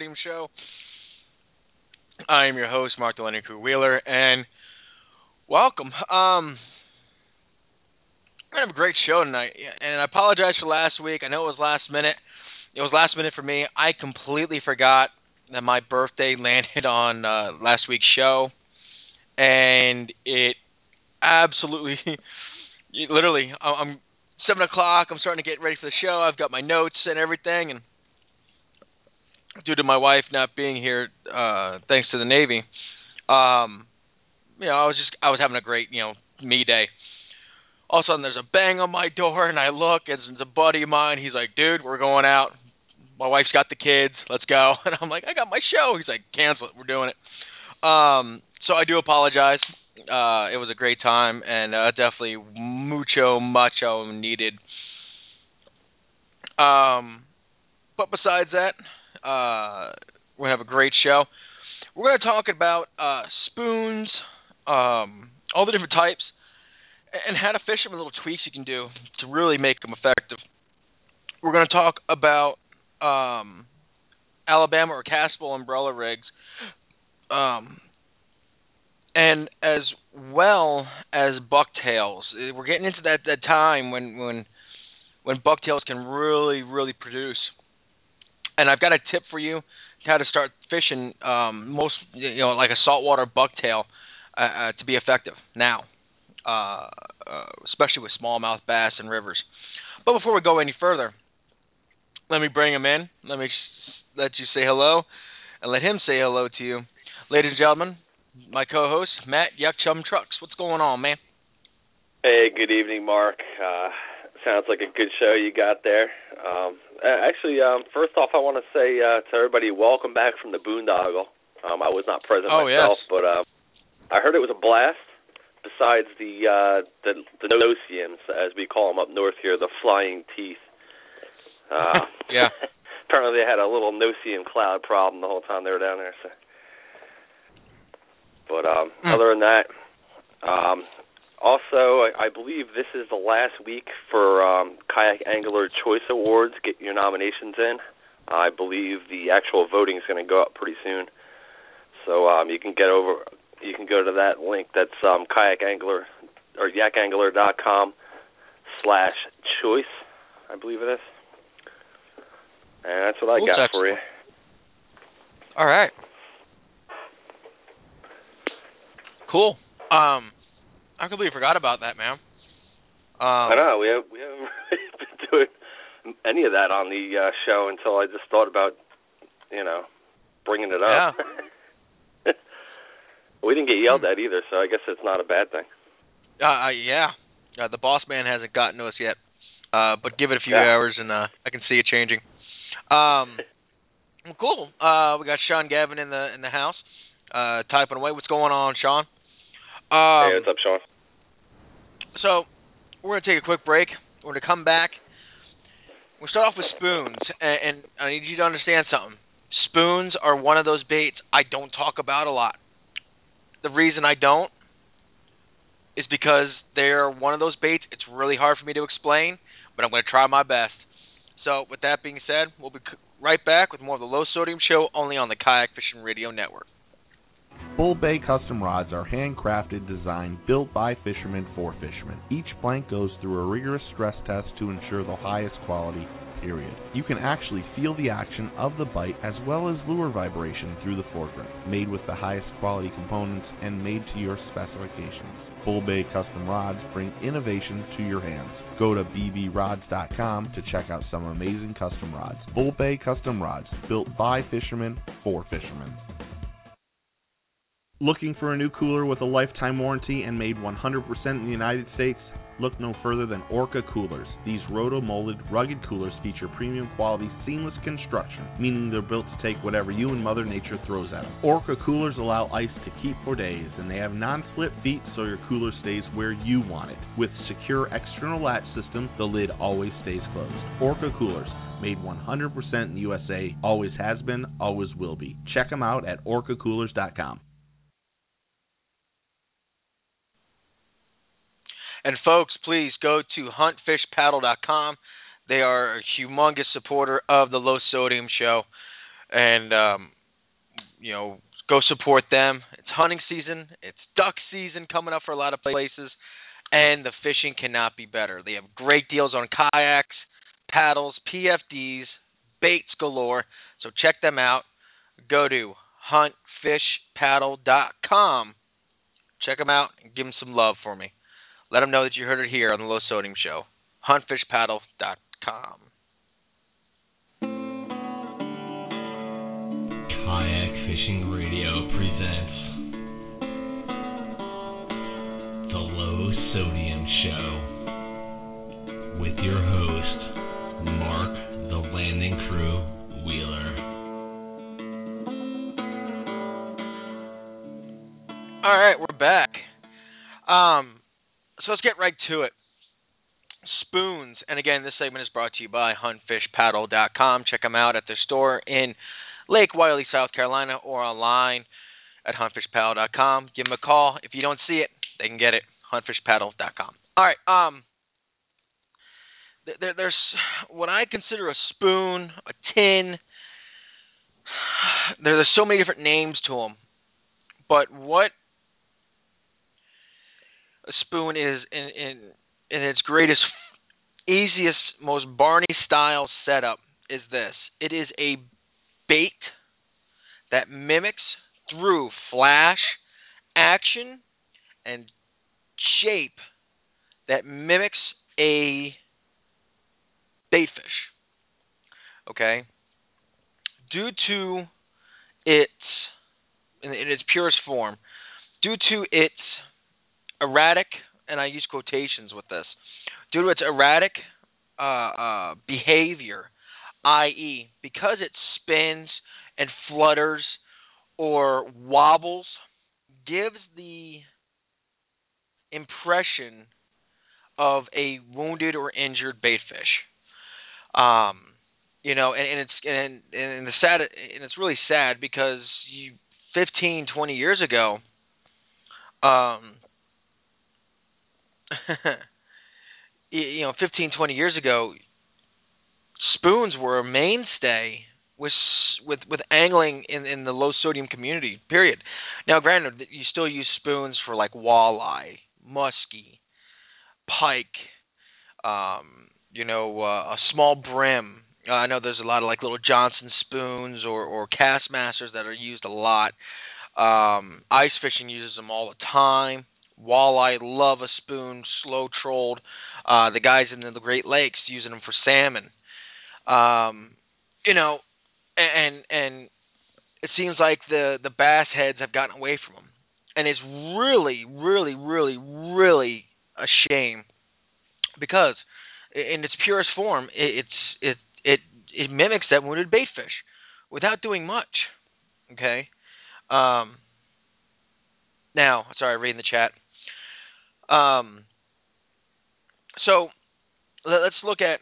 Low Sodium Show. I am your host, Mark Delaney Crew Wheeler, and welcome. Um, gonna have a great show tonight, and I apologize for last week. I know it was last minute. It was last minute for me. I completely forgot that my birthday landed on uh, last week's show, and it absolutely, literally, I'm seven o'clock. I'm starting to get ready for the show. I've got my notes and everything, and due to my wife not being here, uh, thanks to the Navy, um, you know, I was just I was having a great you know me day. All of a sudden, there's a bang on my door, and I look, and it's a buddy of mine. He's like, "Dude, we're going out. My wife's got the kids. Let's go." And I'm like, "I got my show." He's like, "Cancel it. We're doing it." Um, so I do apologize uh, it was a great time and uh, definitely mucho mucho needed. Um, but besides that, uh, gonna have a great show. We're gonna talk about uh, spoons, um, all the different types, and how to fish them. And little tweaks you can do to really make them effective. We're gonna talk about um, Alabama or Castable umbrella rigs. Um, and as well as bucktails. We're getting into that that time when when when bucktails can really really produce. And I've got a tip for you how to start fishing um, most you know like a saltwater bucktail uh, uh, to be effective now, uh, uh, especially with smallmouth bass and rivers. But before we go any further, let me bring him in. Let me let you say hello, and let him say hello to you, ladies and gentlemen my co-host Matt Yuck Chum Trucks. What's going on, man? Hey, good evening, Mark. Sounds like a good show you got there. Um, actually, um, first off, I want to say uh, to everybody, welcome back from the boondoggle. Um, I was not present oh, myself, yes. but uh, I heard it was a blast. Besides the uh, the the no-see-ums, as we call them up north here, the flying teeth. Uh, yeah. apparently, they had a little no-see-um cloud problem the whole time they were down there. So but um, mm. other than that, um, also I, I believe this is the last week for um, Kayak Angler Choice Awards. Get your nominations in. I believe the actual voting is going to go up pretty soon, so um, you can get over. You can go to that link. That's um, Kayak Angler or yakangler.com slash choice. I believe it is. And that's what I got for you. All right. Cool. Um, I completely forgot about that, man. Um, I know we have we haven't really been doing any of that on the uh, show until I just thought about, you know, bringing it up. Yeah. we didn't get yelled at either, so I guess it's not a bad thing. Uh, yeah. Uh, the boss man hasn't gotten to us yet, uh, but give it a few yeah. hours and uh, I can see it changing. Um, well, cool. Uh, we got Sean Gavin in the in the house, uh, typing away. What's going on, Sean? Um, hey, what's up, Sean? So, we're going to take a quick break. We're to come back. We'll start off with spoons, and, and I need you to understand something. Spoons are one of those baits I don't talk about a lot. The reason I don't is because they're one of those baits. It's really hard for me to explain, but I'm going to try my best. So, with that being said, we'll be right back with more of the Low Sodium Show only on the Kayak Fishing Radio Network. Bull Bay custom rods are handcrafted, designed, built by fishermen for fishermen. Each blank goes through a rigorous stress test to ensure the highest quality, period. You can actually feel the action of the bite as well as lure vibration through the foregrip. Made with the highest quality components and made to your specifications. Bull Bay custom rods bring innovation to your hands. Go to bbrods.com to check out some amazing custom rods. Bull Bay custom rods, built by fishermen for fishermen. Looking for a new cooler with a lifetime warranty and made 100% in the United States? Look no further than Orca coolers. These roto-molded, rugged coolers feature premium quality, seamless construction, meaning they're built to take whatever you and Mother Nature throws at them. Orca coolers allow ice to keep for days, and they have non-slip feet so your cooler stays where you want it. With secure external latch system, the lid always stays closed. Orca coolers, made 100% in the USA, always has been, always will be. Check them out at orcacoolers.com. And folks, please go to huntfishpaddle.com. They are a humongous supporter of the Low Sodium Show, and um, you know, go support them. It's hunting season. It's duck season coming up for a lot of places, and the fishing cannot be better. They have great deals on kayaks, paddles, PFDs, baits galore. So check them out. Go to huntfishpaddle.com. Check them out and give them some love for me. Let them know that you heard it here on the Low Sodium Show. Huntfishpaddle.com. Kayak Fishing Radio presents The Low Sodium Show with your host, Mark the Landing Crew Wheeler. All right, we're back. Um, so let's get right to it. Spoons, and again, this segment is brought to you by HuntFishPaddle.com. Check them out at their store in Lake Wylie, South Carolina, or online at HuntFishPaddle.com. Give them a call. If you don't see it, they can get it. HuntFishPaddle.com. All right. Um, there, there's what I consider a spoon, a tin. There, there's so many different names to them, but what a spoon is in in in its greatest, easiest, most Barney style setup is this. It is a bait that mimics through flash, action, and shape that mimics a bait fish. Okay? Due to its in, in its purest form, due to its erratic, and I use quotations with this, due to its erratic uh, uh, behavior, i.e., because it spins and flutters or wobbles, gives the impression of a wounded or injured bait fish. Um, you know, and, and it's and and the sad and it's really sad because you 15, 20 years ago, um, you know, 15, 20 years ago, spoons were a mainstay with with with angling in in the low sodium community. Period. Now, granted, you still use spoons for like walleye, muskie, pike, um, you know, uh, a small brim. Uh, I know there's a lot of like little Johnson spoons or or Kastmasters that are used a lot. Um, ice fishing uses them all the time. Walleye love a spoon, slow trolled. Uh, the guys in the Great Lakes using them for salmon. Um, you know, and and it seems like the the bass heads have gotten away from them, and it's really, really, really, really a shame because in its purest form, it, it's it it it mimics that wounded bait fish without doing much. Okay. Um, now, sorry, reading the chat. Um, so let, us look at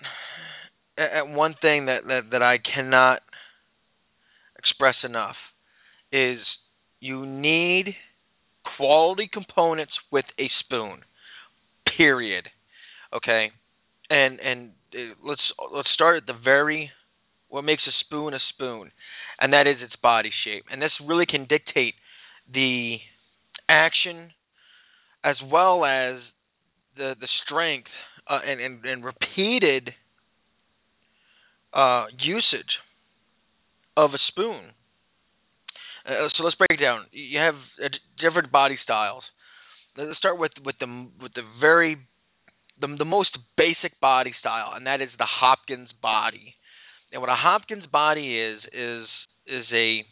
at one thing that, that that I cannot express enough is you need quality components with a spoon. Period. Okay, and and uh, let's let's start at the very what makes a spoon a spoon, and that is its body shape, and this really can dictate the action as well as the the strength uh, and, and and repeated uh, usage of a spoon. Uh, so let's break it down. You have uh, different body styles. Let's start with with the with the very the the most basic body style, and that is the Hopkins body. And what a Hopkins body is is is a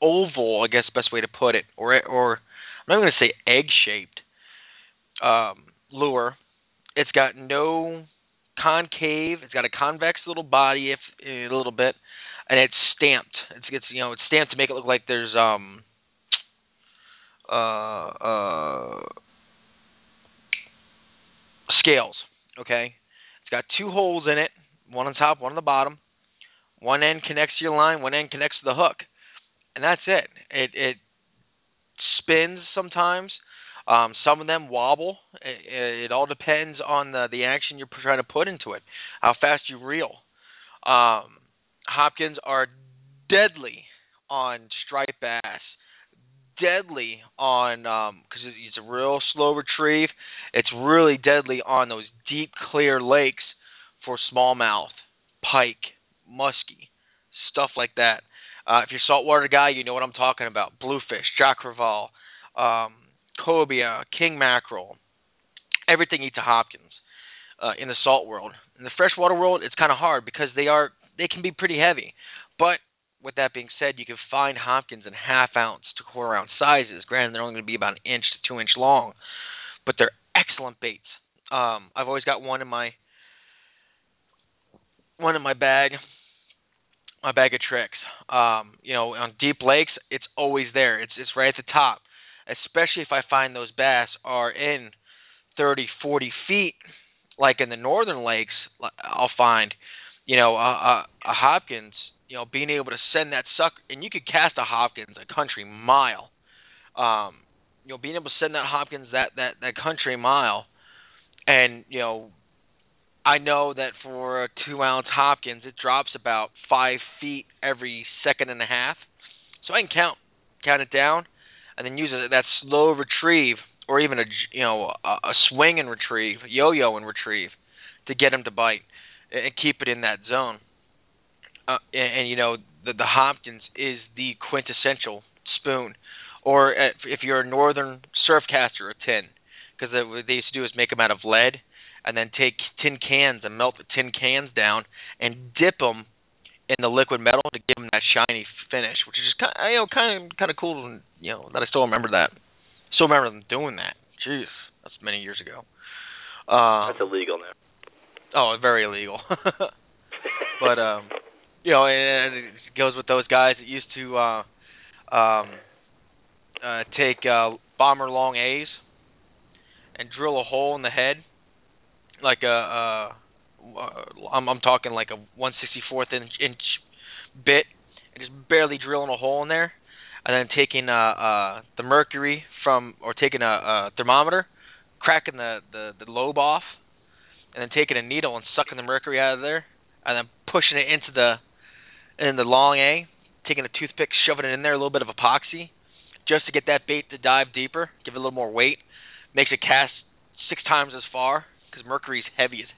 oval, I guess best way to put it, or or I'm going to say egg shaped um, lure. It's got no concave. It's got a convex little body, if a little bit, and it's stamped. It's, it's you know it's stamped to make it look like there's um uh uh scales. Okay, it's got two holes in it, one on top, one on the bottom. One end connects to your line, one end connects to the hook, and that's it. It it spins sometimes. Um, some of them wobble. It, it all depends on the the action you're trying to put into it, how fast you reel. Um, Hopkins are deadly on striped bass, deadly on because um, it's a real slow retrieve. It's really deadly on those deep, clear lakes for smallmouth, pike, muskie, stuff like that. Uh, if you're a saltwater guy, you know what I'm talking about. Bluefish, jack crevalle, um, cobia, king mackerel. Everything eats a Hopkins uh, in the salt world. In the freshwater world, it's kind of hard because they are they can be pretty heavy. But with that being said, you can find Hopkins in half ounce to quarter ounce sizes. Granted, they're only going to be about an inch to two inch long, but they're excellent baits. Um, I've always got one in my one in my bag my bag of tricks. Um, you know, on deep lakes, it's always there. It's it's right at the top. Especially if I find those bass are in 30, 40 feet, like in the northern lakes, I'll find, you know, a, a, a Hopkins. You know, being able to send that sucker, and you could cast a Hopkins a country mile. Um, you know, being able to send that Hopkins that that that country mile, and you know, I know that for a two ounce Hopkins, it drops about five feet every second and a half. So I can count, count it down, and then use that slow retrieve, or even a you know a, a swing and retrieve, yo-yo and retrieve, to get him to bite and keep it in that zone. Uh, and, and you know the the Hopkins is the quintessential spoon, or if you're a northern surf caster, a tin, because what they used to do is make them out of lead and then take tin cans and melt the tin cans down and dip them in the liquid metal to give them that shiny finish, which is just kind of, you know kind of kind of cool. And, you know that I still remember that. Still remember them doing that. Jeez, that's many years ago. Uh, that's illegal now. Oh, very illegal. but um, you know, and it goes with those guys that used to uh, um, uh, take uh, bomber long A's and drill a hole in the head like a uh, I'm I'm talking like a 164th inch, inch bit and just barely drilling a hole in there, and then taking uh, uh, the mercury from or taking a, a thermometer, cracking the, the the lobe off, and then taking a needle and sucking the mercury out of there, and then pushing it into the in the long A, taking a toothpick, shoving it in there, a little bit of epoxy, just to get that bait to dive deeper, give it a little more weight, makes it cast six times as far because mercury's heavy as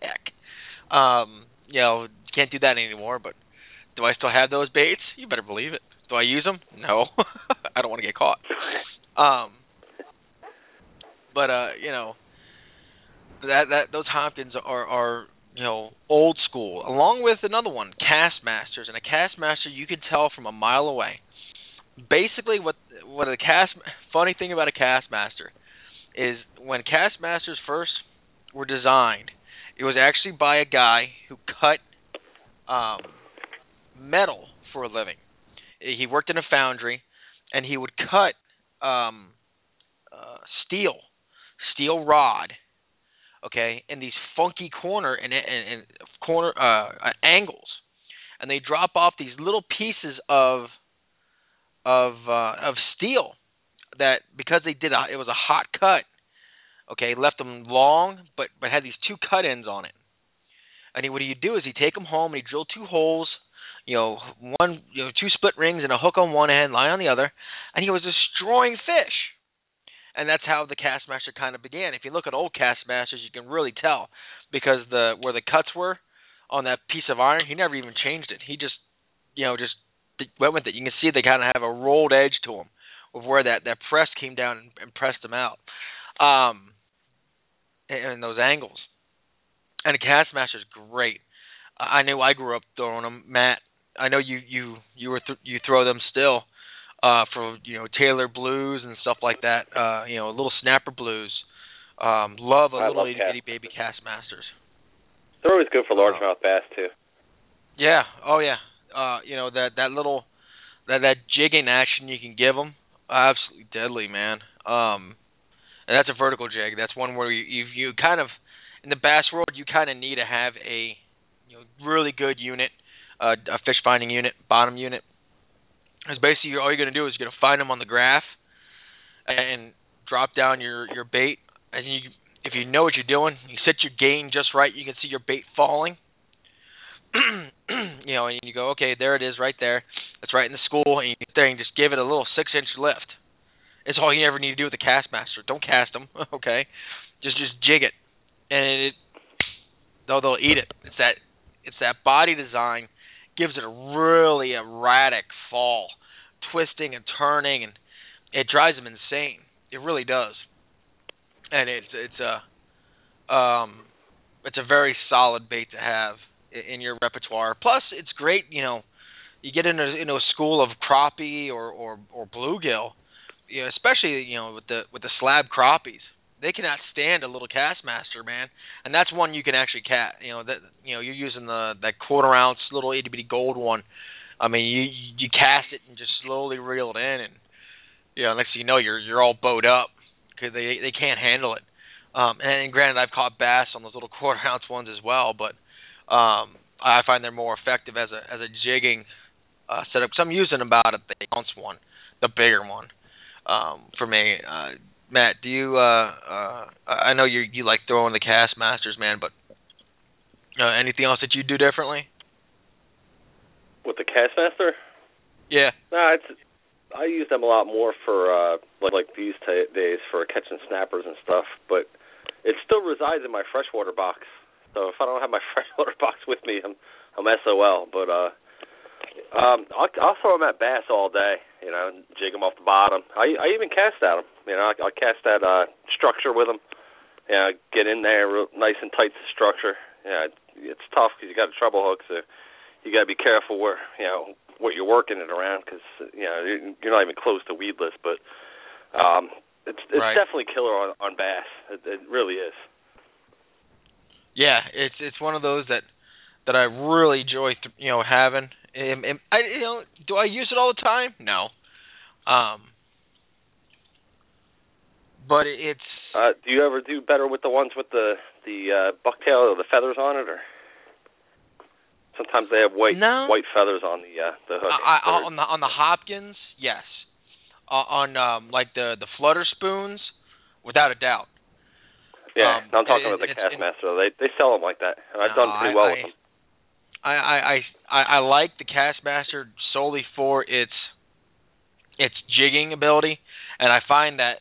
heck. Um, you know, can't do that anymore. But do I still have those baits? You better believe it. Do I use them? No, I don't want to get caught. Um, but uh, you know, that that those Hopkins are are you know old school. Along with another one, Kastmasters, and a Kastmaster you can tell from a mile away. Basically, what what a cast funny thing about a Kastmaster is when Kastmasters first were designed. It was actually by a guy who cut um, metal for a living. He worked in a foundry, and he would cut um, uh, steel, steel rod, okay, in these funky corner and, and, and corner uh, angles, and they drop off these little pieces of of uh, of steel that because they did a, it was a hot cut Okay, left them long, but but had these two cut ends on it. And he, what he'd do is he'd take them home and he'd drill two holes, you know, one, you know, two split rings and a hook on one end, line on the other, and he was destroying fish. And that's how the Kastmaster kind of began. If you look at old Kastmasters, you can really tell because the where the cuts were on that piece of iron, he never even changed it. He just, you know, just went with it. You can see they kind of have a rolled edge to them, of where that that press came down and, and pressed them out. Um, in those angles. And a Kastmaster is great. I know I grew up throwing them. Matt, I know you you you were th- you throw them still uh for you know tailor blues and stuff like that. Uh you know little snapper blues. Um love a I little love itty bitty baby Kastmasters. They're always good for largemouth bass too. Yeah. Oh yeah. Uh you know that that little that that jigging action you can give them absolutely deadly, man. Um and that's a vertical jig. That's one where you you, you kind of in the bass world you kind of need to have a you know really good unit, uh, a fish finding unit, bottom unit. Because basically all you're to do is you're to find them on the graph and drop down your your bait, and you if you know what you're doing, you set your gain just right, you can see your bait falling. you know, and you go, okay, there it is, right there. It's right in the school, and you get there and just give it a little six-inch lift. It's all you ever need to do with the Kastmaster. Don't cast them, okay? Just just jig it, and it they'll they'll eat it. It's that it's that body design gives it a really erratic fall, twisting and turning, and it drives them insane. It really does, and it's it's a um it's a very solid bait to have in your repertoire. Plus, it's great, you know, you get into into a school of crappie or or or bluegill, you know, especially you know with the with the slab crappies they cannot stand a little Kastmaster, man. And that's one you can actually cat. You know that you know you're using the that quarter ounce little itty bitty gold one. I mean you you cast it and just slowly reel it in, and you know next thing you know you're you're all bowed up because they they can't handle it. Um, and, and granted, I've caught bass on those little quarter ounce ones as well, but um, I find they're more effective as a as a jigging uh, setup. So I'm using about a ounce one, the bigger one, um, for me. Uh, Matt, do you? Uh, uh, I know you you like throwing the Kastmasters, man, but uh, anything else that you do differently? With the Kastmaster? Yeah. Nah, it's I use them a lot more for uh like, like these t- days for catching snappers and stuff, but it still resides in my freshwater box. So if I don't have my freshwater box with me, I'm I'm SOL. But uh um, I'll, I'll throw them at bass all day. You know, jig them off the bottom. I I even cast at them. You know, I, I cast that uh, structure with them. You know, get in there real nice and tight to structure. Yeah, it's tough because you got a treble hook, so you got to be careful where you know what you're working it around because you know you're not even close to weedless. But um, it's it's right. definitely killer on on bass. It, it really is. Yeah, it's it's one of those that that I really enjoy, you know, having. And I, you know, do I use it all the time? No. Um, but it's. Uh, do you ever do better with the ones with the the uh, bucktail or the feathers on it, or sometimes they have white no. white feathers on the uh, the hook? I, I, on the on the Hopkins, yes. Uh, on um, like the the flutter spoons, without a doubt. Yeah, um, no, I'm talking it, about the it, Kastmaster. They they sell them like that, and I've no, done pretty I, well with them. I, I I I like the Kastmaster solely for its its jigging ability, and I find that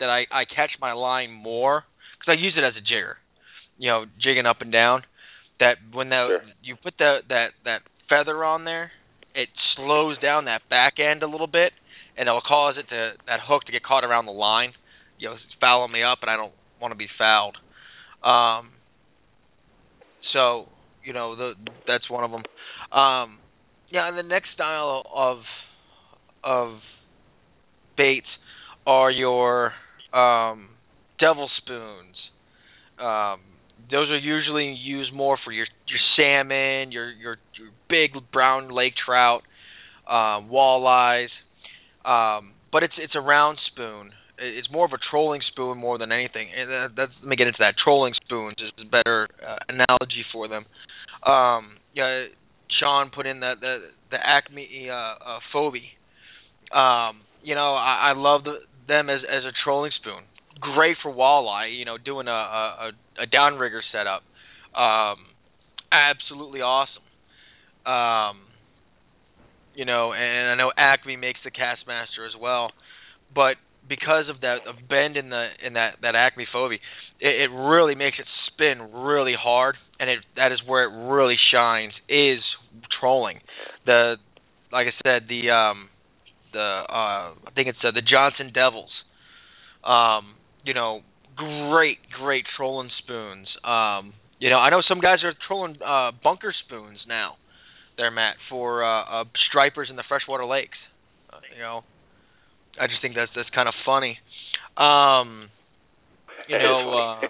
that I I catch my line more because I use it as a jigger, you know, jigging up and down. That when the Sure. you put the that that feather on there, it slows down that back end a little bit, and it'll cause it to that hook to get caught around the line. You know, fouling me up, and I don't want to be fouled. Um, so you know the that's one of them. Um, yeah, and the next style of of baits are your um, devil spoons. Um, those are usually used more for your your salmon, your your, your big brown lake trout, um, walleyes. Um, but it's it's a round spoon. It's more of a trolling spoon more than anything. And that's let me get into that. Trolling spoons is a better uh, analogy for them. Um, yeah, Sean put in the the, the Acme uh, uh. Um, you know, I, I love the, them as as a trolling spoon. Great for walleye. You know, doing a a, a downrigger setup. Um, absolutely awesome. Um, you know, and I know Acme makes the Kastmaster as well, but because of that of bend in the in that that Acme Phoebe, it, it really makes it spin really hard, and it that is where it really shines is trolling. The like I said, the um the uh I think it's uh, the Johnson Devils. Um, you know, great great trolling spoons. Um, you know, I know some guys are trolling uh bunker spoons now. There, Matt, for uh, uh stripers in the freshwater lakes. Uh, you know, I just think that's that's kind of funny. Um, you know, uh,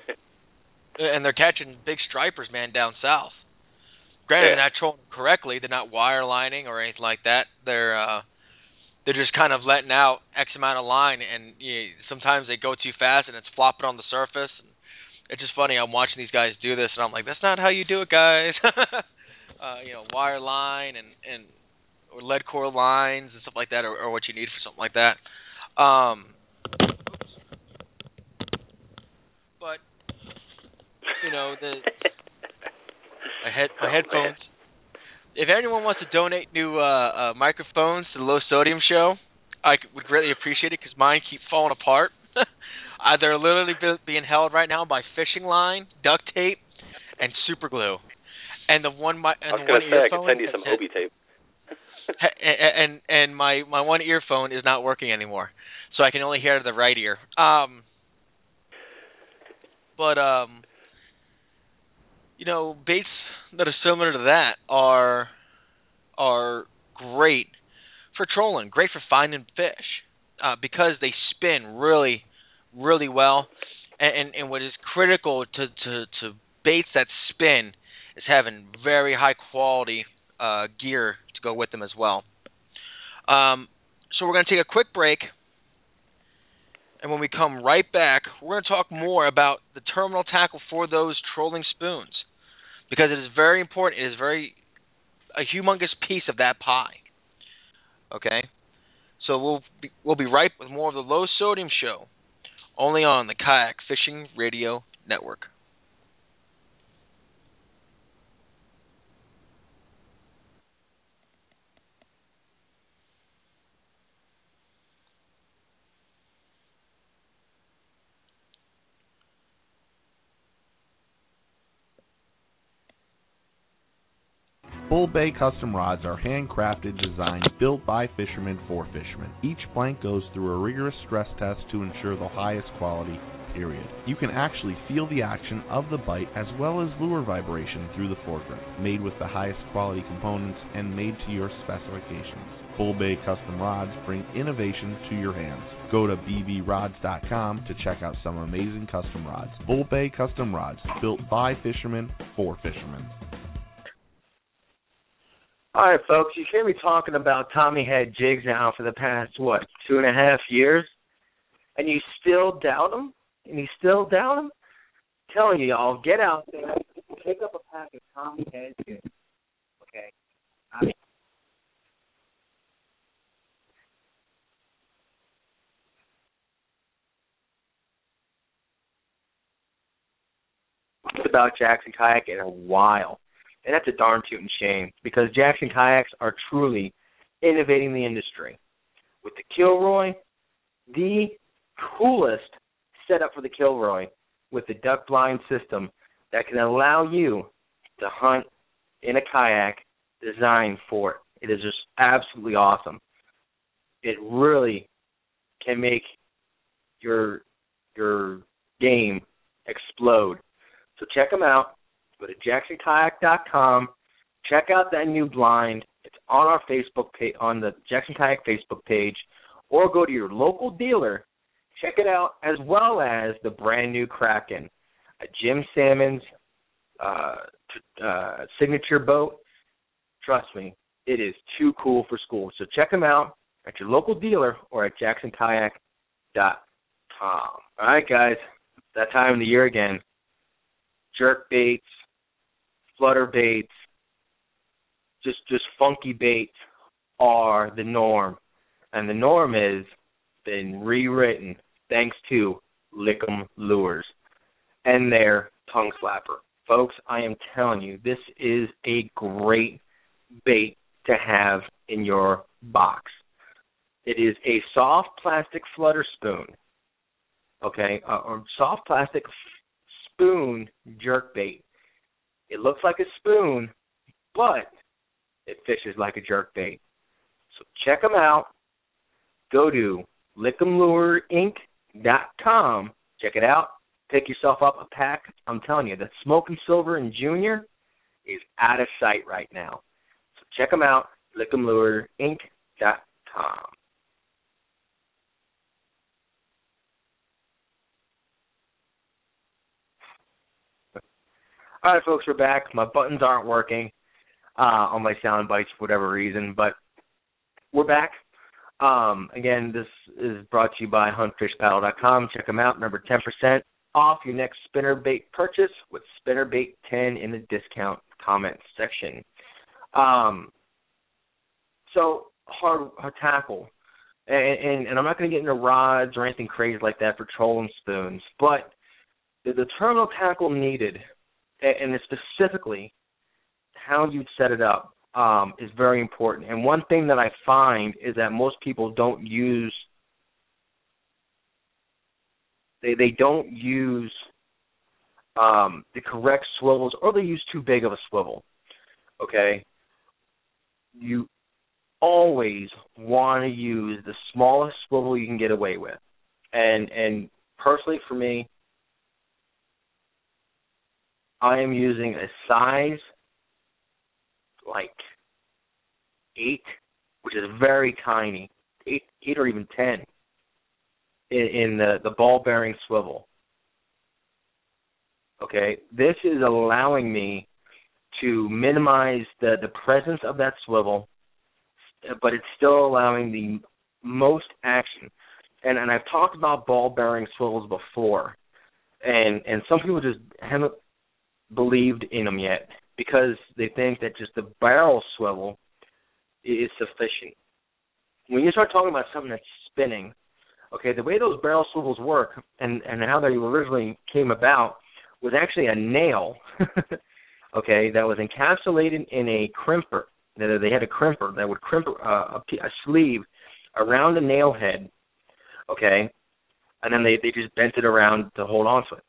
and they're catching big stripers, man, down south. Granted, Yeah. they're not trolling correctly. They're not wire lining or anything like that. They're uh, they're just kind of letting out X amount of line, and you sometimes they go too fast and it's flopping on the surface. And it's just funny. I'm watching these guys do this, and I'm like, that's not how you do it, guys. uh, you know, wire line and and or lead core lines and stuff like that, or, or what you need for something like that. Um, But you know the my head my headphones. If anyone wants to donate new uh, uh, microphones to the Low Sodium Show, I would greatly appreciate it because mine keep falling apart. uh, they're literally be- being held right now by fishing line, duct tape, and super glue. And the one my and I was gonna say I could send you some. Obi tape. and and my my one earphone is not working anymore, so I can only hear the right ear. Um, but um, you know, baits that are similar to that are are great for trolling, great for finding fish, uh, because they spin really, really well. And, and and what is critical to to to baits that spin is having very high quality uh, gear to go with them as well. Um, so we're going to take a quick break, and when we come right back, we're going to talk more about the terminal tackle for those trolling spoons, because it is very important. It is very a humongous piece of that pie. Okay, so we'll be, we'll be right with more of the low sodium show, only on the Kayak Fishing Radio Network. Bull Bay custom rods are handcrafted, designed, built by fishermen for fishermen. Each blank goes through a rigorous stress test to ensure the highest quality, period. You can actually feel the action of the bite as well as lure vibration through the foregrip. Made with the highest quality components and made to your specifications. Bull Bay custom rods bring innovation to your hands. Go to bbrods.com to check out some amazing custom rods. Bull Bay custom rods, built by fishermen for fishermen. All right, folks, you hear me talking about Tommy head jigs now for the past what two and a half years, and you still doubt him, and you still doubt him. telling you, y'all, get out there, pick up a pack of Tommy head jigs. Okay, I mean, about Jackson Kayak in a while. And that's a darn tootin' shame because Jackson kayaks are truly innovating the industry. With the Kilroy, the coolest setup for the Kilroy with the duck blind system that can allow you to hunt in a kayak designed for it. It is just absolutely awesome. It really can make your your game explode. So check them out. Go to jacksonkayak.com. Check out that new blind. It's on our Facebook page, on the Jackson Kayak Facebook page, or go to your local dealer. Check it out, as well as the brand new Kraken, a Jim Sammons' uh, uh, signature boat. Trust me, it is too cool for school. So check them out at your local dealer or at jacksonkayak.com. All right, guys, that time of the year again jerk baits, flutter baits, just just funky baits are the norm, and the norm is been rewritten thanks to Lickum Lures and their tongue slapper. Folks, I am telling you, this is a great bait to have in your box. It is a soft plastic flutter spoon, okay, uh, or soft plastic spoon jerk bait. It looks like a spoon, but it fishes like a jerk bait. So check them out. Go to lickumlureinc.com. Check it out. Pick yourself up a pack. I'm telling you, that Smoking Silver and Junior is out of sight right now. So check them out. lickumlureinc.com. All right, folks, we're back. My buttons aren't working uh, on my sound bites for whatever reason, but we're back. Um, again, this is brought to you by huntfishpaddle.com. Check them out. Remember, 10% off your next spinnerbait purchase with spinnerbait10 in the discount comment section. Um, so, hard, hard tackle. and, and, and I'm not going to get into rods or anything crazy like that for trolling spoons, but the, the terminal tackle needed, and, specifically how you'd set it up, um, is very important. And one thing that I find is that most people don't use they they don't use um, the correct swivels, or they use too big of a swivel. Okay, you always want to use the smallest swivel you can get away with. And and personally for me, I am using a size like eight, which is very tiny, eight eight or even ten in, in the, the ball bearing swivel. Okay, this is allowing me to minimize the, the presence of that swivel but it's still allowing the most action. And and I've talked about ball bearing swivels before, and and some people just believed in them yet because they think that just the barrel swivel is sufficient. When you start talking about something that's spinning, okay, the way those barrel swivels work and and how they originally came about was actually a nail, okay, that was encapsulated in a crimper they had a crimper that would crimp uh, a, a sleeve around the nail head, okay, and then they they just bent it around to hold on to it.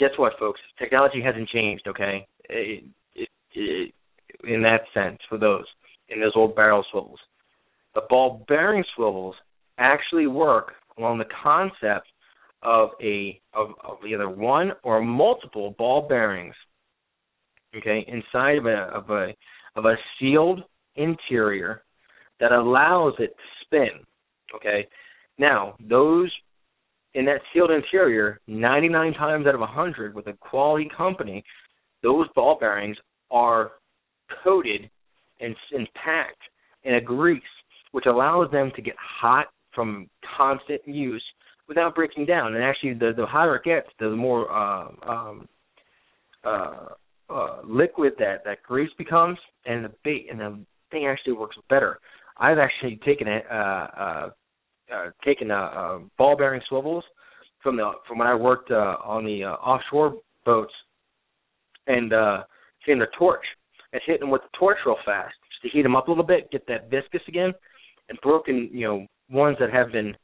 Guess what, folks? Technology hasn't changed, okay? It, it, it, in that sense, for those in those old barrel swivels, the ball bearing swivels actually work along the concept of a of, of either one or multiple ball bearings, okay, inside of a of a of a sealed interior that allows it to spin. Okay. Now, those in that sealed interior, 99 times out of 100 with a quality company, those ball bearings are coated and, and packed in a grease, which allows them to get hot from constant use without breaking down. And actually, the the hotter it gets, the more uh, um, uh, uh, liquid that that grease becomes, and the bait and the thing actually works better. I've actually taken a uh, uh, uh, taken a, a ball bearing swivels from the from when I worked uh, on the uh, offshore boats, and uh, taking the torch and hitting them with the torch real fast just to heat them up a little bit, get that viscous again, and broken you know ones that have been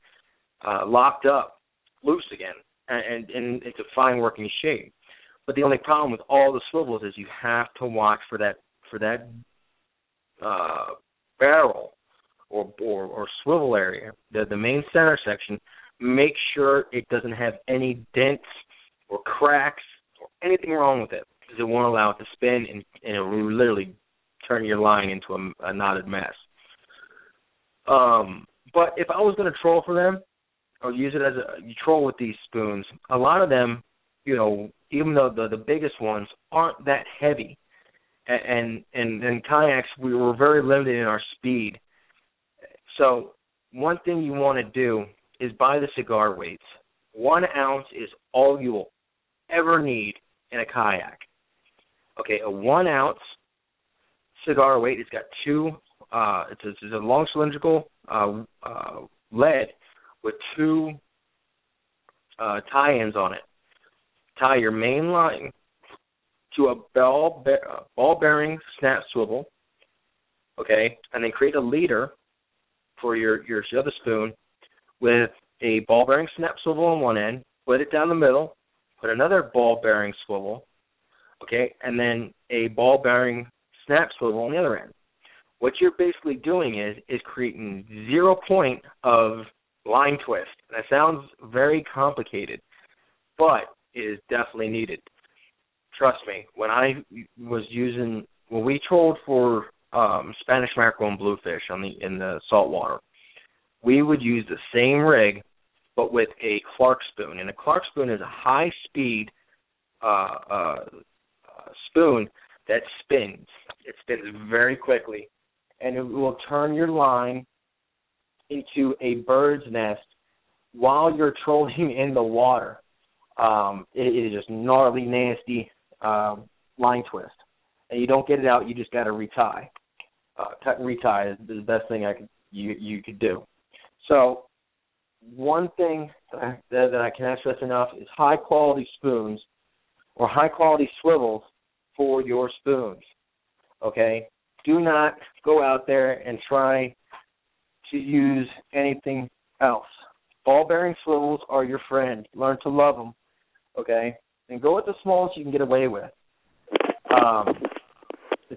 uh, locked up loose again and, and, and into fine working shape. But the only problem with all the swivels is you have to watch for that for that uh, barrel or, or or swivel area, the the main center section. Make sure it doesn't have any dents or cracks or anything wrong with it because it won't allow it to spin and, and it will literally turn your line into a, a knotted mess. Um, but if I was going to troll for them or use it as a you troll with these spoons, a lot of them, you know, even though the the biggest ones aren't that heavy, and and and kayaks we were very limited in our speed. So one thing you want to do is buy the cigar weights. One ounce is all you will ever need in a kayak. Okay, a one ounce cigar weight. It's got two. Uh, it's a, it's a long cylindrical uh, uh, lead with two uh, tie-ins on it tie your main line to a ball uh, ball bearing snap swivel, okay, and then create a leader for your your other spoon with a ball bearing snap swivel on one end, put it down the middle, put another ball bearing swivel, okay, and then a ball bearing snap swivel on the other end. What you're basically doing is is creating zero point of line twist. And that sounds very complicated, but is definitely needed. Trust me, when I was using when we trolled for um, Spanish mackerel and bluefish on the in the saltwater, we would use the same rig but with a Clark spoon. And a Clark spoon is a high speed uh, uh, spoon that spins. It spins very quickly, and it will turn your line into a bird's nest while you're trolling in the water. Um, it, it is just gnarly, nasty uh, line twist, and you don't get it out. You just got to retie. Uh, retie is the best thing I could you you could do. So, one thing that I, that, I cannot stress enough is high quality spoons or high quality swivels for your spoons. Okay? Do not go out there and try to use anything else. Ball bearing swivels are your friend. Learn to love them. Okay? And go with the smallest you can get away with. Um,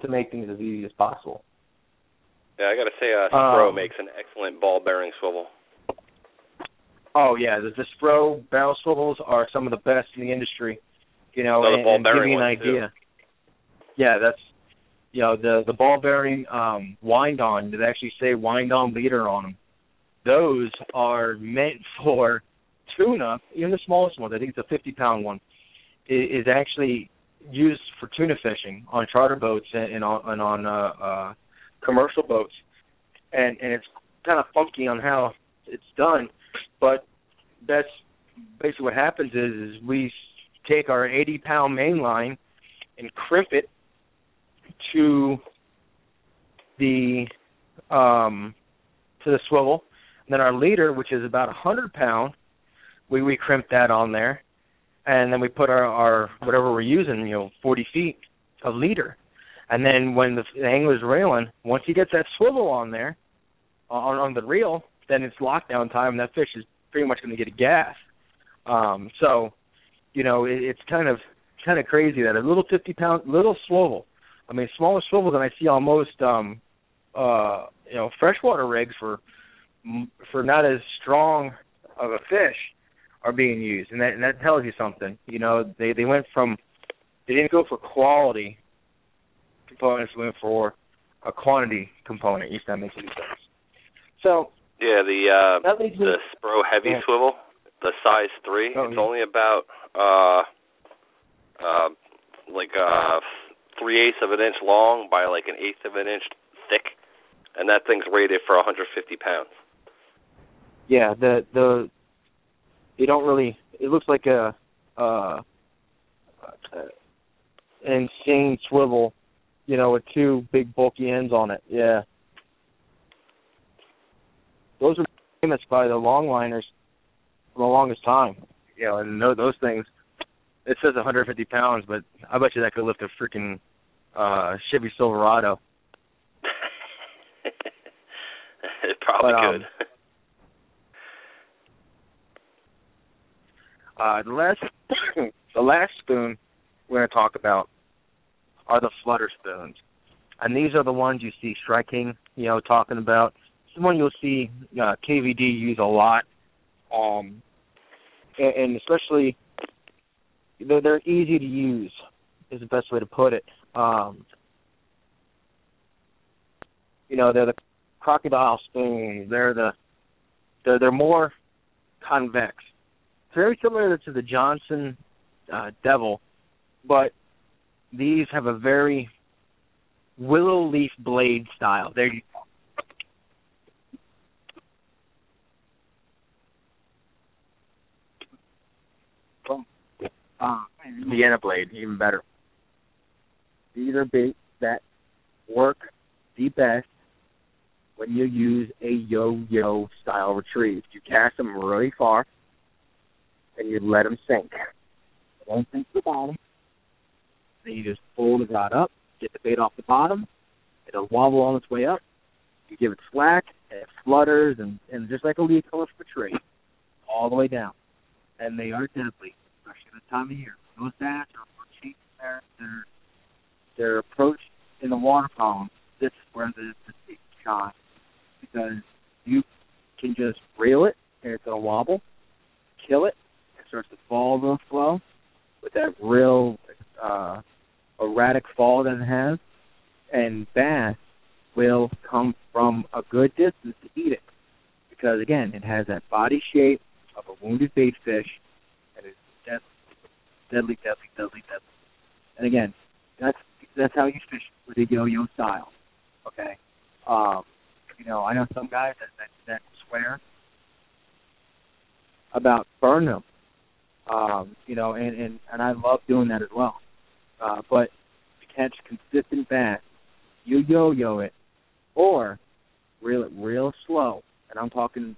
to make things as easy as possible. Yeah, I got to say, uh, Spro Um, makes an excellent ball bearing swivel. Oh yeah, the, the Spro barrel swivels are some of the best in the industry. You know, Oh, and, ball and give bearing you an ones, too. idea. Yeah, that's you know the the ball bearing um, wind on. They actually say wind on leader on them. Those are meant for tuna. Even the smallest one, I think it's a 50 pound one, is actually used for tuna fishing on charter boats and, and on and on uh, uh, commercial boats. And and it's kind of funky on how it's done, but that's basically what happens is, is we take our 80 pound main line and crimp it to the um to the swivel. And then our leader, which is about a hundred pound, we we crimp that on there, and then we put our our whatever we're using, you know, 40 feet of leader. And then when the, the angler's reeling, once he gets that swivel on there, on on the reel, then it's lockdown time, and that fish is pretty much going to get a gas. Um, so, you know, it, it's kind of kind of crazy that a little 50 pound little swivel. I mean, smaller swivel than I see on most um, uh, you know freshwater rigs for for not as strong of a fish are being used, and that and that tells you something. You know, they they went from they didn't go for quality components, went for a quantity component. If that makes any sense. So Yeah, the uh, me. the Spro heavy Yeah. swivel, the size three. Oh, it's yeah. only about uh, uh, like uh, three eighths of an inch long by like an eighth of an inch thick, and that thing's rated for 150 pounds. yeah, the the they don't really. It looks like a uh, an insane swivel, you know, with two big bulky ends on it. Yeah, those are famous by the longliners for the longest time. You know, and tho- those things. It says 150 pounds, but I bet you that could lift a freaking uh Chevy Silverado. it probably But, um, could. Uh, the last the last spoon we're going to talk about are the flutter spoons, and these are the ones you see striking. You know, talking about. It's the one you'll see uh, KVD use a lot, um, and, and especially they're, they're easy to use. Is the best way to put it. Um, you know, they're the Krocodile spoons. They're the they're they're more convex very similar to the Johnson uh, Devil, but these have a very willow leaf blade style. They're uh, Vienna blade, even better. These are baits that work the best when you use a yo-yo style retrieve. You cast them really far, and you let them sink. They don't sink to the bottom. Then you just pull the rod up, get the bait off the bottom. It'll wobble on its way up. You give it slack, and it flutters, and, and just like a leaf color from a tree, all the way down. And they are deadly, especially this time of year. Those bass are changing their their their approach in the water column. This is where the the bait shine because you can just reel it and it's gonna wobble, kill it, it starts to fall real slow with that real uh erratic fall that it has. And bass will come from a good distance to eat it. Because again, it has that body shape of a wounded bait fish and it's deadly deadly, deadly, deadly, deadly. And again, that's that's how you fish with a yo yo style. Okay. Um you know, I know some guys that that, that swear about burn them. Um, you know, and, and, and I love doing that as well. Uh, but to catch consistent bass, you yo-yo it, or reel it real slow. And I'm talking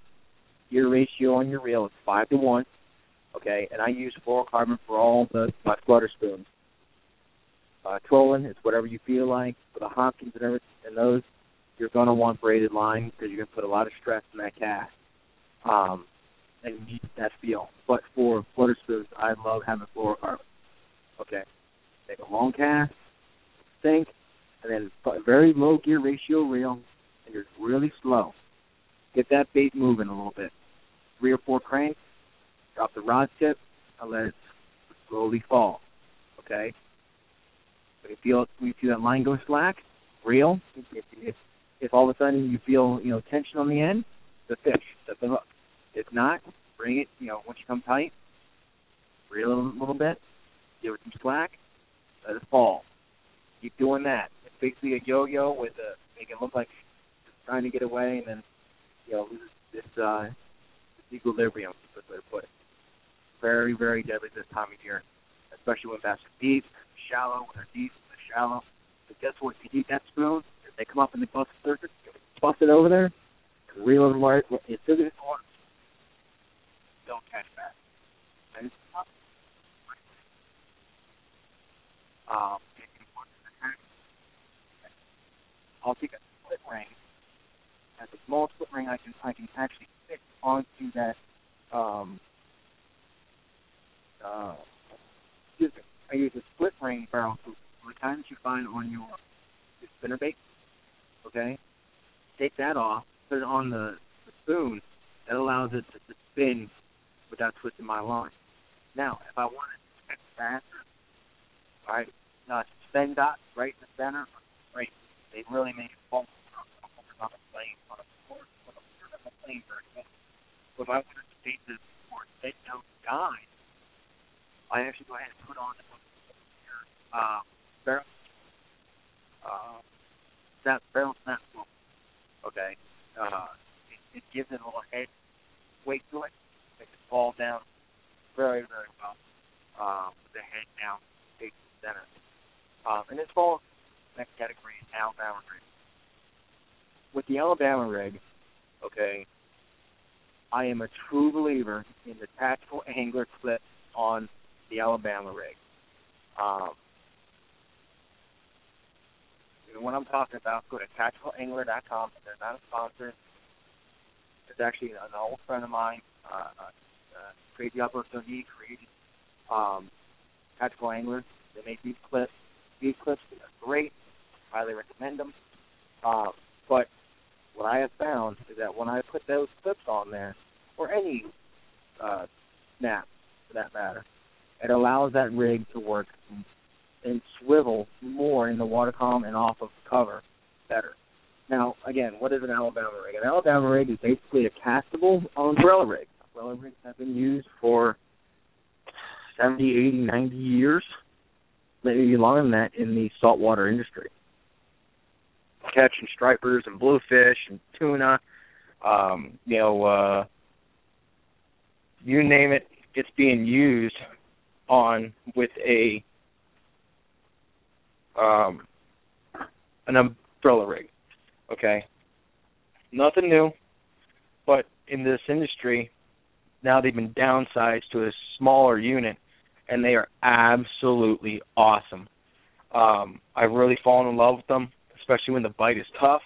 gear ratio on your reel is five to one. Okay, and I use fluorocarbon for all the my flutter spoons. Uh, trolling is whatever you feel like. For the Hopkins and everything, and those, you're to want braided line because you're to put a lot of stress in that cast. Um, and you need that feel. But for flutter spoons, I love having fluorocarbon. Okay, take a long cast, sink, and then very low gear ratio reel, and you're really slow. Get that bait moving a little bit. Three or four cranks, drop the rod tip, and let it slowly fall. Okay. When you feel when you feel that line go slack, reel. If, if if all of a sudden you feel you know tension on the end, the fish, set the hook. If not, bring it. You know once you come tight, reel a little bit, give it some slack, let fall. Keep doing that. It's basically a yo-yo with a make it look like it's trying to get away, and then you know loses this uh, this equilibrium. That's the put it. Very very deadly this time of year, especially when bass are deep, shallow. When they're deep, they're shallow. But guess what? If you eat that spoon, if they come up in the bust circuit, bust it over there, reel it right. As soon as it's don't catch that. And it's tough. Um, I'll take a split ring. As a small split ring, I can I can actually fit onto that. Um, uh, excuse me. I use a split ring barrel for the that you find on your, spinner bait. Okay, take that off, put it on the, the spoon. That allows it to, to spin without twisting my line. Now, if I want it to faster, right, uh, spin dots right in the center, great. They really make it on a plane, on a course, on a plane very well. But if I wanted to bait this for they don't die, I actually go ahead and put on the uh, barrel, uh, that barrel snap tool. Okay, uh, it, it gives it a little head weight to it, it fall down very, very well. Um, with the head down, face center. Um, and this falls next category is Alabama rig. With the Alabama rig, okay, I am a true believer in the tactical angler clip on the Alabama rig. Um, what I'm talking about, go to tacticalangler.com. They're not a sponsor. It's actually an old friend of mine, uh, uh, uh, Crazy Upper Dundee, created um, Tactical Angler. They make these clips. These clips are great. Highly recommend them. Um, but what I have found is that when I put those clips on there, or any uh, snap for that matter, it allows that rig to work and swivel more in the water column and off of cover better. Now, again, what is an Alabama rig? An Alabama rig is basically a castable umbrella rig. Umbrella rigs have been used for 70, 80, 90 years, maybe longer than that in the saltwater industry. Catching stripers and bluefish and tuna, um, you know, uh, you name it, it's being used on with a um, an umbrella rig. Okay, nothing new, but in this industry, now they've been downsized to a smaller unit, and they are absolutely awesome. Um, I've really fallen in love with them, especially when the bite is tough,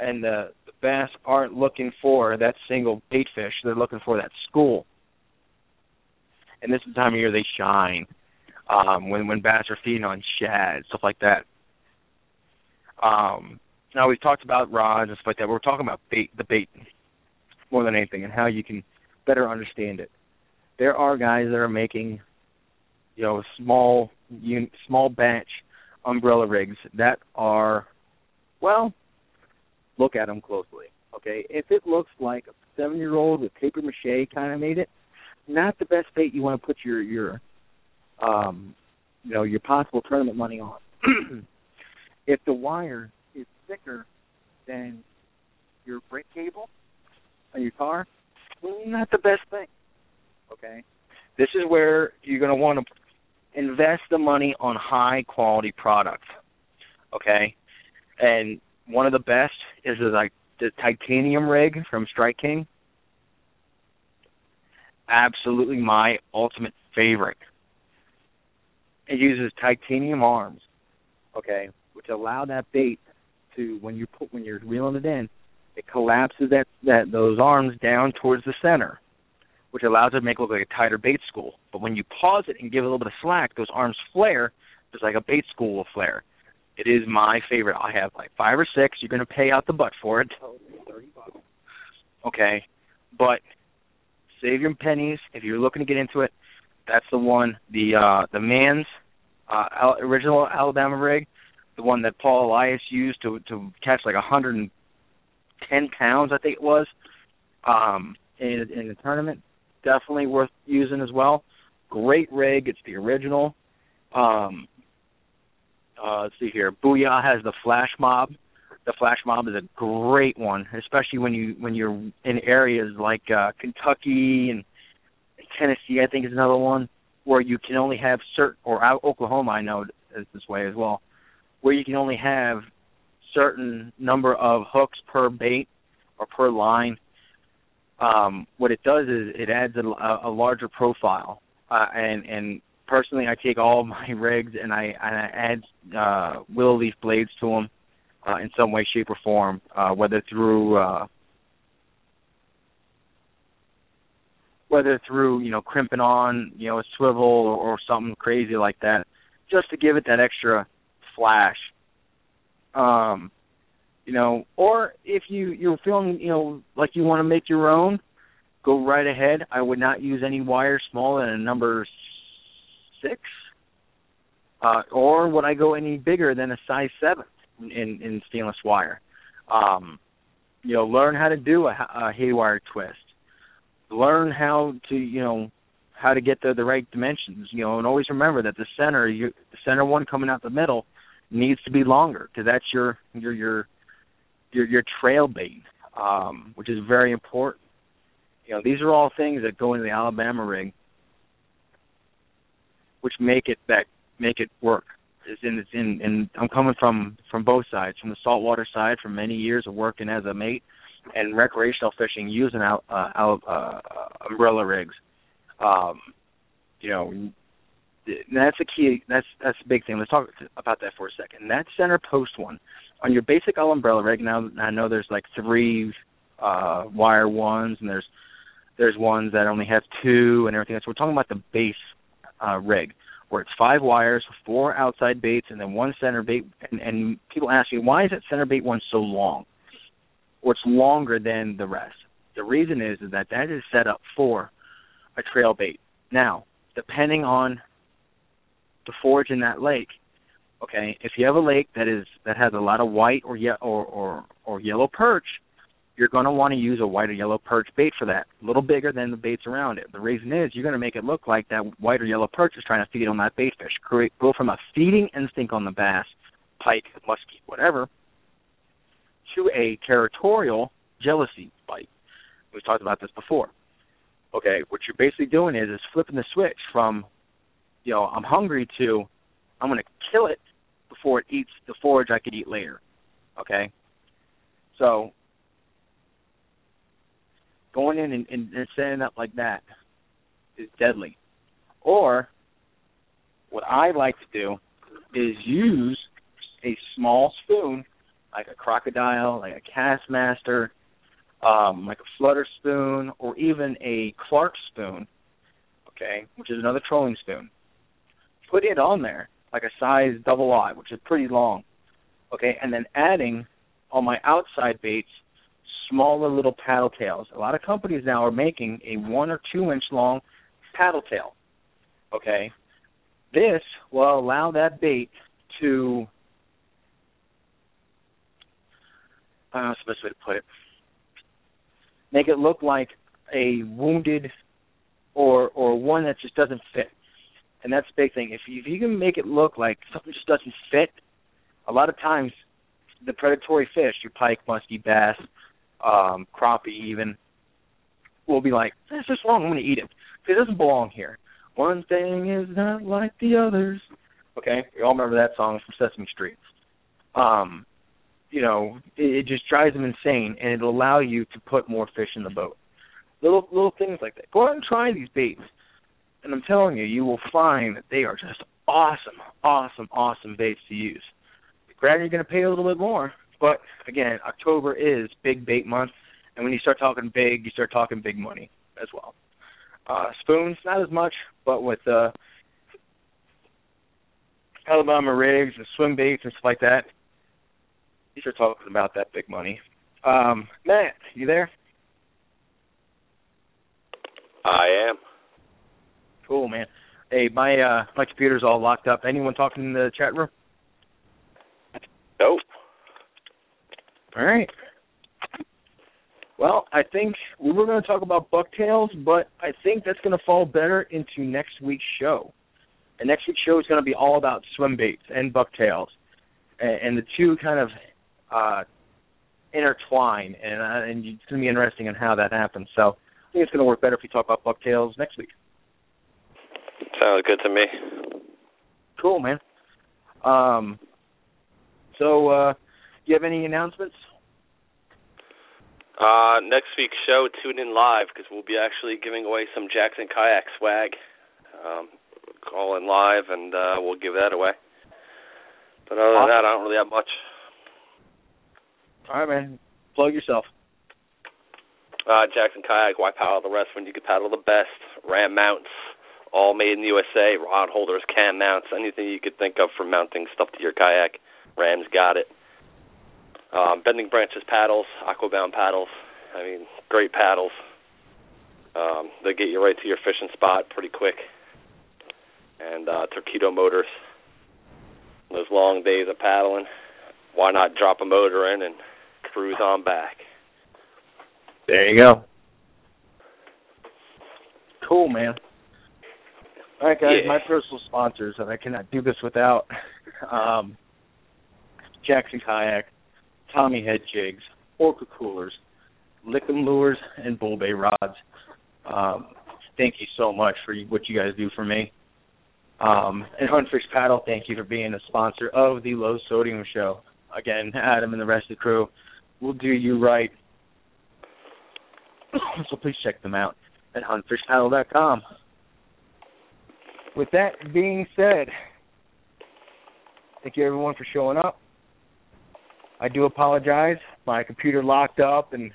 and the, the bass aren't looking for that single bait fish; they're looking for that school. And this is the time of year they shine um, when when bass are feeding on shad, stuff like that. Um, now we've talked about rods and stuff like that. We're talking about bait, the bait, more than anything, and how you can better understand it. There are guys that are making, you know, small, un, small batch umbrella rigs that are, well, look at them closely. Okay, if it looks like a seven-year-old with paper mache kind of made it, not the best bait you want to put your your um, you know, your possible tournament money on. if the wire is thicker than your brake cable on your car, not the best thing. Okay, this is where you're going to want to invest the money on high quality products. Okay, and one of the best is the, the titanium rig from Strike King. absolutely my ultimate favorite. It uses titanium arms, okay, which allow that bait to when you put when you're reeling it in, it collapses that that those arms down towards the center, which allows it to make it look like a tighter bait school. But when you pause it and give it a little bit of slack, those arms flare just like a bait school will flare. It is my favorite. I have like five or six. You're going to pay out the butt for it. Okay, but save your pennies if you're looking to get into it. That's the one. The uh the Mann's uh original Alabama rig, the one that Paul Elias used to to catch like a hundred and ten pounds, I think it was, um, in in the tournament. Definitely worth using as well. Great rig. It's the original. Um, uh, let's see here. Booyah has the flash mob. The flash mob is a great one, especially when you when you're in areas like uh, Kentucky and Tennessee. I think is another one where you can only have certain, or Oklahoma. I know is this way as well, where you can only have certain number of hooks per bait or per line. Um, what it does is it adds a, a larger profile, uh, and and personally, I take all my rigs and I and I add uh, willow leaf blades to them uh, in some way, shape, or form, uh, whether through uh, whether through you know crimping on you know a swivel or, or something crazy like that, just to give it that extra flash. Um, you know, or if you you're feeling you know like you want to make your own, go right ahead. I would not use any wire smaller than a number six, uh, or would I go any bigger than a size seven in in stainless wire? Um, you know, learn how to do a, a haywire twist. Learn how to you know how to get the the right dimensions. You know, and always remember that the center, you, the center one coming out the middle, needs to be longer because that's your your your your your trail bait, um, which is very important. You know, these are all things that go into the Alabama rig which make it that make it work. Is in it's in and I'm coming from from both sides, from the saltwater side, from many years of working as a mate, and recreational fishing using out uh, out uh, umbrella rigs. Um, you know, that's the key. That's that's the big thing. Let's talk about that for a second. That center post one on your basic all umbrella rig. Now I know there's like three uh, wire ones, and there's there's ones that only have two and everything. So we're talking about the base uh, rig, where it's five wires, four outside baits, and then one center bait. And, and people ask me, why is that center bait one so long? Or it's longer than the rest. The reason is, is that that is set up for a trail bait. Now, depending on the forage in that lake, okay, if you have a lake that is that has a lot of white or ye- or, or or yellow perch, you're going to want to use a white or yellow perch bait for that, a little bigger than the baits around it. The reason is you're going to make it look like that white or yellow perch is trying to feed on that bait fish. Create, go from a feeding instinct on the bass, pike, muskie, whatever, to a territorial jealousy bite. We've talked about this before. Okay, what you're basically doing is is flipping the switch from, you know, I'm hungry to, I'm going to kill it before it eats the forage I could eat later. Okay, so going in and, and, and setting up like that is deadly. Or what I like to do is use a small spoon, like a Krocodile, like a Kastmaster, um, like a flutter spoon, or even a Clark spoon, okay, which is another trolling spoon. Put it on there, like a size double I, which is pretty long, okay, and then adding on my outside baits smaller little paddle tails. A lot of companies now are making a one or two inch long paddle tail. Okay, this will allow that bait to. I don't know the best way to put it. Make it look like a wounded, or or one that just doesn't fit, and that's the big thing. If you, if you can make it look like something just doesn't fit, a lot of times the predatory fish, your pike, muskie, bass, um, crappie even, will be like, "This is wrong. I'm going to eat it because it doesn't belong here." One thing is not like the others. Okay, we all remember that song from Sesame Street. Um, you know, it, it just drives them insane, and it'll allow you to put more fish in the boat. Little little things like that. Go out and try these baits, and I'm telling you, you will find that they are just awesome, awesome, awesome baits to use. Granted, you're going to pay a little bit more, but again, October is big bait month, and when you start talking big, you start talking big money as well. Uh, spoons, not as much, but with uh, Alabama rigs and swim baits and stuff like that, you start talking about that big money. Um, Matt, you there? I am. Cool, man. Hey, my uh my computer's all locked up. Anyone talking in the chat room? Nope. All right. Well, I think we were going to talk about bucktails, but I think that's going to fall better into next week's show. And next week's show is going to be all about swim baits and bucktails, and, and the two kind of uh, intertwine, and uh, and it's going to be interesting in how that happens. So I think it's going to work better if we talk about bucktails next week. Sounds good to me. Cool, man. Um, so, uh, do you have any announcements? Uh, next week's show, tune in live because we'll be actually giving away some Jackson kayak swag. Um, call in live and uh, we'll give that away. But other than that, I don't really have much. All right, man. Plug yourself. Uh, Jackson kayak, why paddle the rest when you can paddle the best? Ram mounts, all made in the USA. Rod holders, cam mounts, anything you could think of for mounting stuff to your kayak. Ram's got it. Um, bending branches paddles, aquabound paddles. I mean, great paddles. Um, they get you right to your fishing spot pretty quick. And uh, Torqeedo motors. Those long days of paddling, why not drop a motor in and cruise on back? There you go. Cool, man. All right, guys. Yeah. My personal sponsors, and I cannot do this without um, Jackson Kayak, Tommy Head Jigs, Orca Coolers, Lickum Lures, and Bull Bay Rods. Um, thank you so much for what you guys do for me. Um, and Huntfish Paddle, thank you for being a sponsor of the Low Sodium Show. Again, Adam and the rest of the crew will do you right. so please check them out at huntfishpaddle.com. With that being said, thank you everyone for showing up. I do apologize. My computer locked up and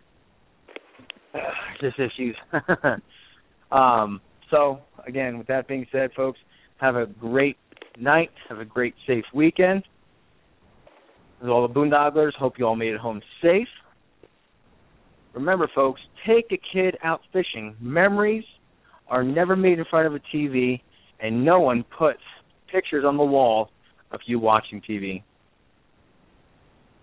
uh, just issues. um, so again, with that being said, folks, have a great night. Have a great safe weekend. To all the boondogglers, hope you all made it home safe. Remember, folks, take a kid out fishing. Memories are never made in front of a TV, and no one puts pictures on the wall of you watching TV.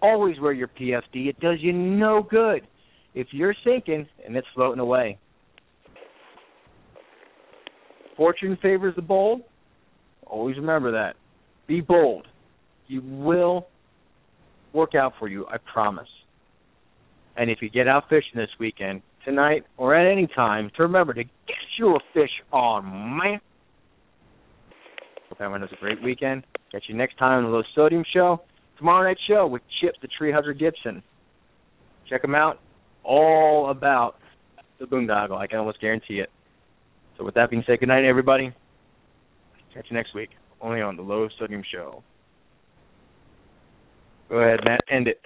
Always wear your PFD. It does you no good if you're sinking and it's floating away. Fortune favors the bold. Always remember that. Be bold. You will work out for you, I promise. And if you get out fishing this weekend, tonight, or at any time, to remember to get your fish on, man. Everyone has a great weekend. Catch you next time on the Low Sodium Show. Tomorrow night show with Chip the Tree Hugger Gibson. Check him out. All about the boondoggle. I can almost guarantee it. So with that being said, good night, everybody. Catch you next week, only on the Low Sodium Show. Go ahead, Matt. End it.